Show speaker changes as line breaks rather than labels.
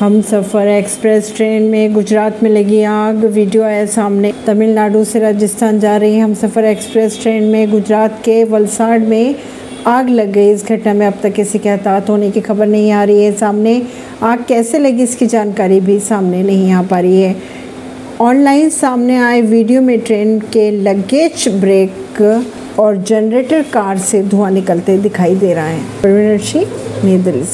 हम सफ़र express train में गुजरात में लगी आग। वीडियो आया सामने। तमिलनाडु से राजस्थान जा रही हम सफ़र एक्सप्रेस ट्रेन में। गुजरात के वलसाड़ में आग लग गई। इस घटना में अब तक किसी के हताहत होने की खबर नहीं आ रही है। सामने आग कैसे लगी इसकी जानकारी भी सामने नहीं आ पा रही है। ऑनलाइन सामने आए वीडियो में ट्रेन के लगेज ब्रेक और जनरेटर कार से धुआँ निकलते दिखाई दे रहा है। नई दिल्ली से।